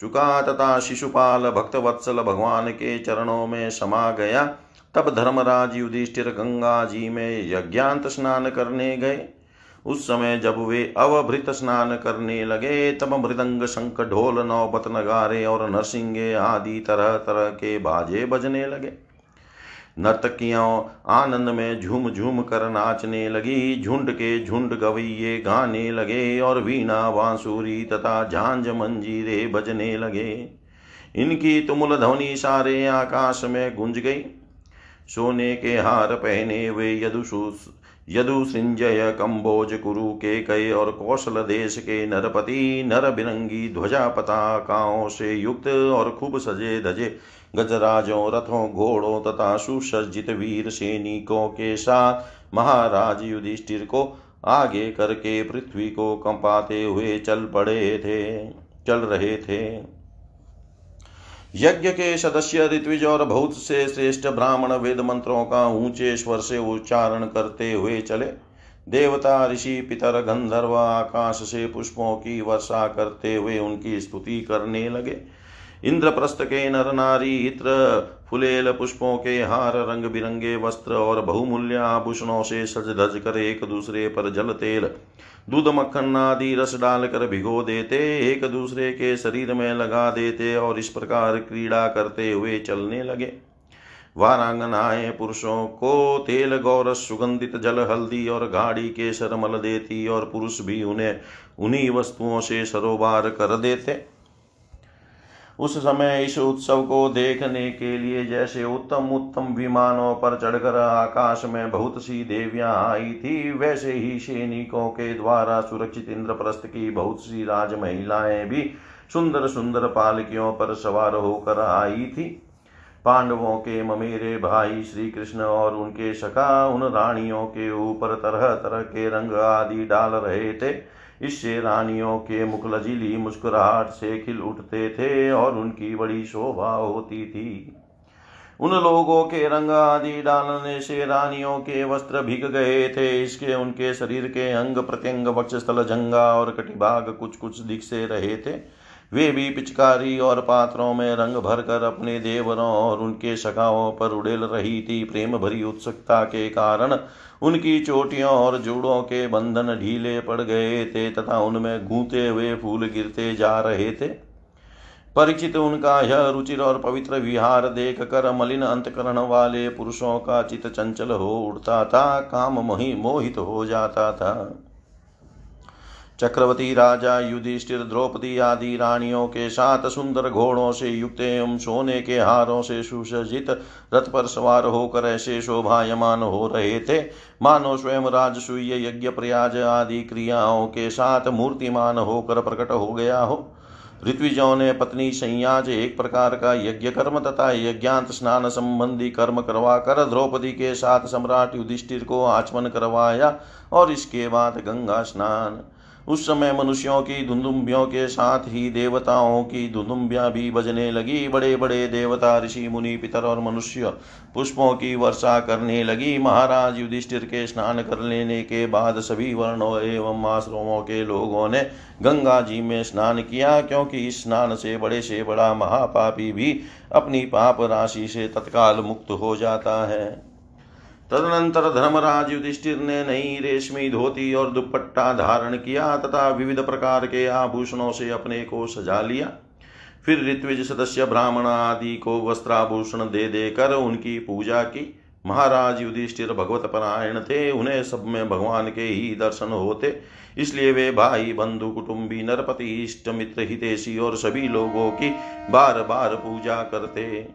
चुका तथा शिशुपाल भक्तवत्सल भगवान के चरणों में समा गया तब धर्मराज युधिष्ठिर गंगा जी में यज्ञांत स्नान करने गए। उस समय जब वे अवभृत स्नान करने लगे, तब मृदंग शंख ढोल, नौबत नगारे और नरसिंगे आदि तरह तरह के बाजे बजने लगे। नर्तकियों आनंद में झूम झूम कर नाचने लगी, झुंड के झुंड गवैये गाने लगे और वीणा, बांसुरी तथा झांझ मंजीरे बजने लगे। इनकी तुमुल ध्वनि सारे आकाश में गुंज गई। सोने के हार पहने हुए यदुषु यदु सृंजय कम्बोज कुरु के कय और कौशल देश के नरपति नर बिरंगी ध्वजा पताकाओं से युक्त और खूब सजे धजे गजराजों, रथों, घोड़ों तथा सुसज्जित वीर सैनिकों के साथ महाराज युधिष्ठिर को आगे करके पृथ्वी को कंपाते हुए चल पड़े थे, चल रहे थे। यज्ञ के सदस्य ऋत्विज और बहुत से श्रेष्ठ ब्राह्मण वेद मंत्रों का ऊँचे स्वर से उच्चारण करते हुए चले। देवता, ऋषि, पितर, गंधर्व, आकाश से पुष्पों की वर्षा करते हुए उनकी स्तुति करने लगे। इंद्रप्रस्थ के नर नारी, इत्र, फुलेल पुष्पों के हार रंग बिरंगे वस्त्र और बहुमूल्य आभूषणों से सज धज कर एक दूसरे पर जल तेल दूध मक्खन आदि रस डालकर भिगो देते, एक दूसरे के शरीर में लगा देते और इस प्रकार क्रीड़ा करते हुए चलने लगे। वारांगनाएँ पुरुषों को तेल, गौरस, सुगंधित जल, हल्दी और गाड़ी के सरमल देती और पुरुष भी उन्हें उन्हीं वस्तुओं से सरोबार कर देते। उस समय इस उत्सव को देखने के लिए जैसे उत्तम उत्तम विमानों पर चढ़कर आकाश में बहुत सी देवियाँ आई थी, वैसे ही सैनिकों के द्वारा सुरक्षित इंद्रप्रस्थ की बहुत सी राज महिलाएँ भी सुंदर सुंदर पालकियों पर सवार होकर आई थी। पांडवों के ममेरे भाई श्री कृष्ण और उनके सखा उन रानियों के ऊपर तरह तरह के रंग आदि डाल रहे थे। इससे रानियों के मुख लजीली मुस्कुराहट से खिल उठते थे और उनकी बड़ी शोभा होती थी। उन लोगों के रंग आदि डालने से रानियों के वस्त्र भीग गए थे। इसके उनके शरीर के अंग प्रत्यंग वक्ष स्थल जंगा और कटिभाग कुछ कुछ दिख से रहे थे। वे भी पिचकारी और पात्रों में रंग भर कर अपने देवरों और उनके सखाओं पर उड़ेल रही थी प्रेम भरी उत्सुकता के कारण। उनकी चोटियों और जूड़ों के बंधन ढीले पड़ गए थे तथा उनमें गूंते हुए फूल गिरते जा रहे थे। परिचित उनका यह रुचिर और पवित्र विहार देख कर मलिन अंतकरण वाले पुरुषों का चित चंचल हो उठता था, काम मोहि मोहित हो जाता था। चक्रवर्ती राजा, युधिष्ठिर, द्रौपदी आदि रानियों के साथ सुंदर घोड़ों से युक्त एवं सोने के हारों से सुसज्जित रथ पर सवार होकर ऐसे शोभायमान हो रहे थे। मानो स्वयं राजसूय, यज्ञ प्रयाज आदि क्रियाओं के साथ मूर्तिमान होकर प्रकट हो गया हो। ऋत्विजों ने पत्नी संयाज एक प्रकार का यज्ञ कर्म तथा यज्ञांत स्नान संबंधी कर्म करवा कर द्रौपदी के साथ सम्राट युधिष्ठिर को आचमन करवाया और इसके बाद गंगा स्नान उस समय मनुष्यों की धुंदुम्बियों के साथ ही देवताओं की धुंदुम्बियाँ भी बजने लगी। बड़े बड़े देवता, ऋषि, मुनि, पितर और मनुष्य पुष्पों की वर्षा करने लगी। महाराज युधिष्ठिर के स्नान कर लेने के बाद सभी वर्णों एवं आश्रमों के लोगों ने गंगा जी में स्नान किया, क्योंकि इस स्नान से बड़े से बड़ा महापापी भी अपनी पाप राशि से तत्काल मुक्त हो जाता है। तदनंतर धर्मराज युधिष्ठिर ने नई रेशमी धोती और दुपट्टा धारण किया तथा विविध प्रकार के आभूषणों से अपने को सजा लिया। फिर ऋत्विज सदस्य ब्राह्मण आदि को वस्त्राभूषण दे देकर उनकी पूजा की। महाराज युधिष्ठिर भगवत परायण थे, उन्हें सब में भगवान के ही दर्शन होते। इसलिए वे भाई, बंधु, कुटुंबी, नरपति, इष्ट, मित्र, हितेशी और सभी लोगों की बार बार पूजा करते।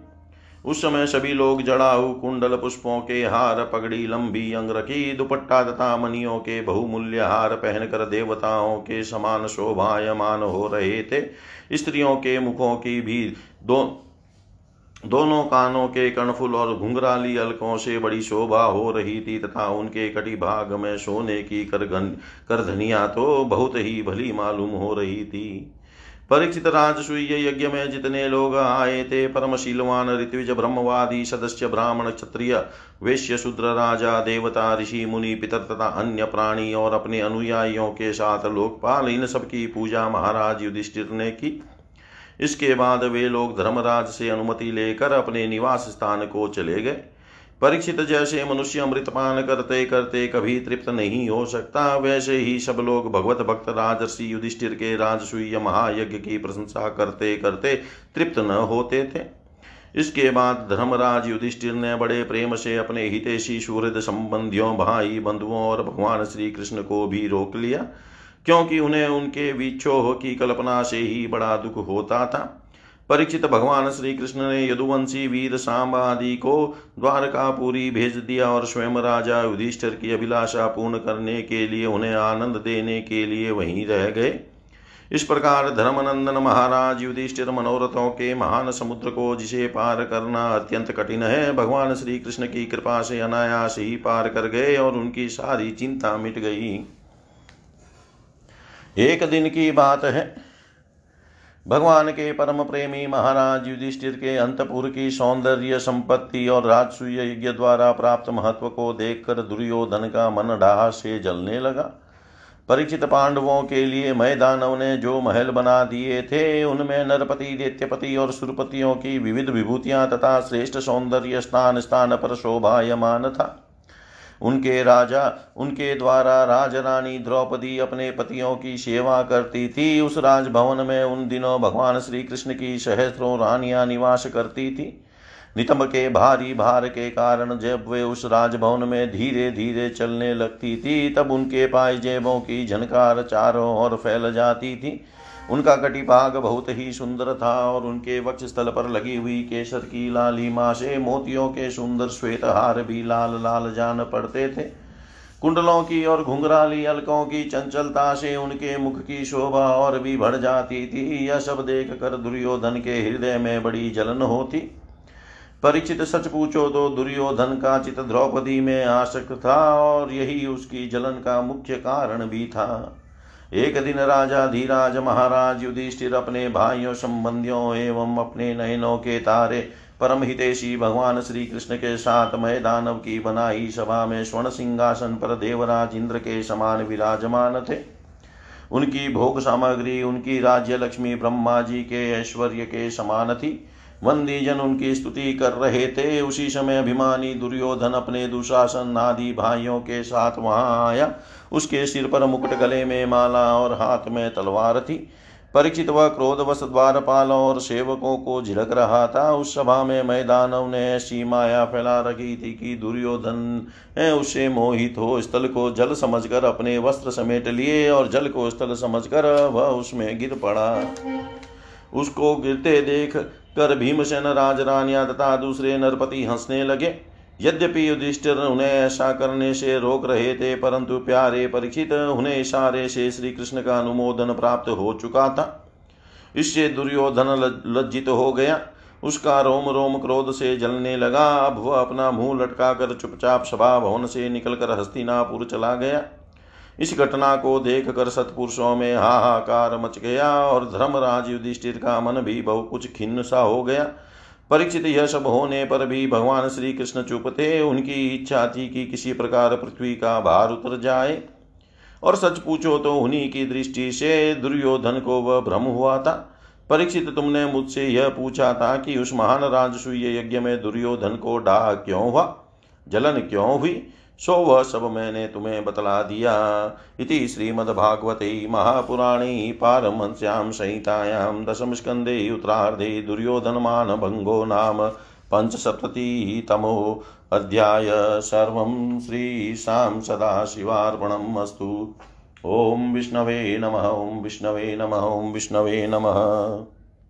उस समय सभी लोग जड़ाऊ कुंडल पुष्पों के हार पगड़ी लंबी अंगरखी दुपट्टा तथा मनियों के बहुमूल्य हार पहनकर देवताओं के समान शोभायमान हो रहे थे। स्त्रियों के मुखों की भी दो, दोनों कानों के कणफुल और घुंघराली अलकों से बड़ी शोभा हो रही थी तथा उनके कटी भाग में सोने की कर करधनिया तो बहुत ही भली मालूम हो रही थी। परीक्षित राजसूय यज्ञ में जितने लोग आए थे, परमशीलवान, ऋत्विज, ब्रह्मवादी, सदस्य, ब्राह्मण, क्षत्रिय, वैश्य, शूद्र, राजा, देवता, ऋषि, मुनि, पितर तथा अन्य प्राणी और अपने अनुयायियों के साथ लोकपाल, इन सबकी पूजा महाराज युधिष्ठिर ने की। इसके बाद वे लोग धर्मराज से अनुमति लेकर अपने निवास स्थान को चले गए। परीक्षित जैसे मनुष्य अमृतपान करते करते कभी तृप्त नहीं हो सकता। वैसे ही सब लोग भगवत भक्त राजर्षि युधिष्ठिर के राजसूय महायज्ञ की प्रशंसा करते करते तृप्त न होते थे। इसके बाद धर्मराज युधिष्ठिर ने बड़े प्रेम से अपने हितेशी सूहृद संबंधियों, भाई बंधुओं और भगवान श्री कृष्ण को भी रोक लिया, क्योंकि उन्हें उनके विक्षोह की कल्पना से ही बड़ा दुख होता था। परीक्षित भगवान श्री कृष्ण ने यदुवंशी वीर सांब आदि को द्वारकापुरी भेज दिया और स्वयं राजा युधिष्ठिर की अभिलाषा पूर्ण करने के लिए उन्हें आनंद देने के लिए वहीं रह गए। इस प्रकार धर्मनंदन महाराज युधिष्ठिर मनोरथों के महान समुद्र को जिसे पार करना अत्यंत कठिन है, भगवान श्री कृष्ण की कृपा से अनायास ही पार कर गए और उनकी सारी चिंता मिट गई। एक दिन की बात है भगवान के परम प्रेमी महाराज युधिष्ठिर के अंतपुर की सौंदर्य संपत्ति और राजसूय यज्ञ द्वारा प्राप्त महत्व को देखकर दुर्योधन का मन डाह से जलने लगा। परिचित पांडवों के लिए मैदानव ने जो महल बना दिए थे, उनमें नरपति, दैत्यपति और सुरपतियों की विविध विभूतियाँ तथा श्रेष्ठ सौंदर्य स्थान स्थान पर शोभायमान था। उनके राजा, उनके द्वारा राजरानी द्रौपदी अपने पतियों की सेवा करती थी। उस राजभवन में उन दिनों भगवान श्री कृष्ण की सहस्त्रों रानियाँ निवास करती थी। नितंब के भारी भार के कारण जब वे उस राजभवन में धीरे धीरे चलने लगती थी, तब उनके पायजेबों की झनकार चारों ओर फैल जाती थी। उनका कटिभाग बहुत ही सुंदर था और उनके वक्ष स्थल पर लगी हुई केसर की लालिमा से मोतियों के सुंदर श्वेत हार भी लाल लाल जान पड़ते थे। कुंडलों की और घुंघराली अलकों की चंचलता से उनके मुख की शोभा और भी बढ़ जाती थी। यह सब देख कर दुर्योधन के हृदय में बड़ी जलन होती। परिचित सच पूछो तो दुर्योधन का चित द्रौपदी में आसक्त था और यही उसकी जलन का मुख्य कारण भी था। एक दिन राजा धीराज महाराज युधिष्ठिर अपने भाइयों, संबंधियों एवं अपने नयनों के तारे परम हितेशी भगवान श्री कृष्ण के साथ मैदानव की बनाई सभा में स्वर्ण सिंहासन पर देवराज इंद्र के समान विराजमान थे। उनकी भोग सामग्री, उनकी राज्य लक्ष्मी ब्रह्मा जी के ऐश्वर्य के समान थी। वंदी जन उनकी स्तुति कर रहे थे। उसी समय अभिमानी दुर्योधन अपने दुशासन आदि भाइयों के साथ वहाँ आया। उसके सिर पर मुकुट गले में माला और हाथ में तलवार थी। परीक्षित व क्रोधवश द्वारपाल और सेवकों को झिड़क रहा था। उस सभा में मैदानव ने ऐसी माया फैला रखी थी कि दुर्योधन उससे मोहित हो स्थल को जल समझकर अपने वस्त्र समेट लिए और जल को स्थल समझकर वह उसमें गिर पड़ा। उसको गिरते देख कर भीमसेन राज रानिया तथा दूसरे नरपति हंसने लगे। यद्यपि युधिष्ठिर उन्हें ऐसा करने से रोक रहे थे, परंतु प्यारे परीक्षित उन्हें इशारे से श्री कृष्ण का अनुमोदन प्राप्त हो चुका था। इससे दुर्योधन लज्जित हो गया। उसका रोम रोम क्रोध से जलने लगा। अब वह अपना मुँह लटका कर चुपचाप सभा भवन से निकलकर हस्तिनापुर चला गया। इस घटना को देख कर सतपुरुषों में हाहाकार मच गया और धर्मराज युधिष्ठिर का मन भी बहु कुछ खिन्न सा हो गया। परीक्षित यह सब होने पर भी भगवान श्री कृष्ण चुप थे। उनकी इच्छा थी कि किसी प्रकार पृथ्वी का भार उतर जाए। और सच पूछो तो उन्हीं की दृष्टि से दुर्योधन को वह भ्रम हुआ था। परीक्षित, तुमने मुझसे यह पूछा था कि उस महान राजसूय यज्ञ में दुर्योधन को डाह क्यों हुआ? जलन क्यों हुई? सो वह सब मैंने तुम्हें बतला दिया। इति श्रीमद्भागवते महापुराणे पारमश्याम संहितायां दशमस्कन्धे उत्तरार्धे दुर्योधनमानभङ्गो नाम पञ्चसप्ततितमो अध्याय। सर्वं श्रीशां सदाशिवार्पणम् अस्तु। ॐ विष्णवे नमः, ॐ विष्णवे नमः, ॐ विष्णवे नमः।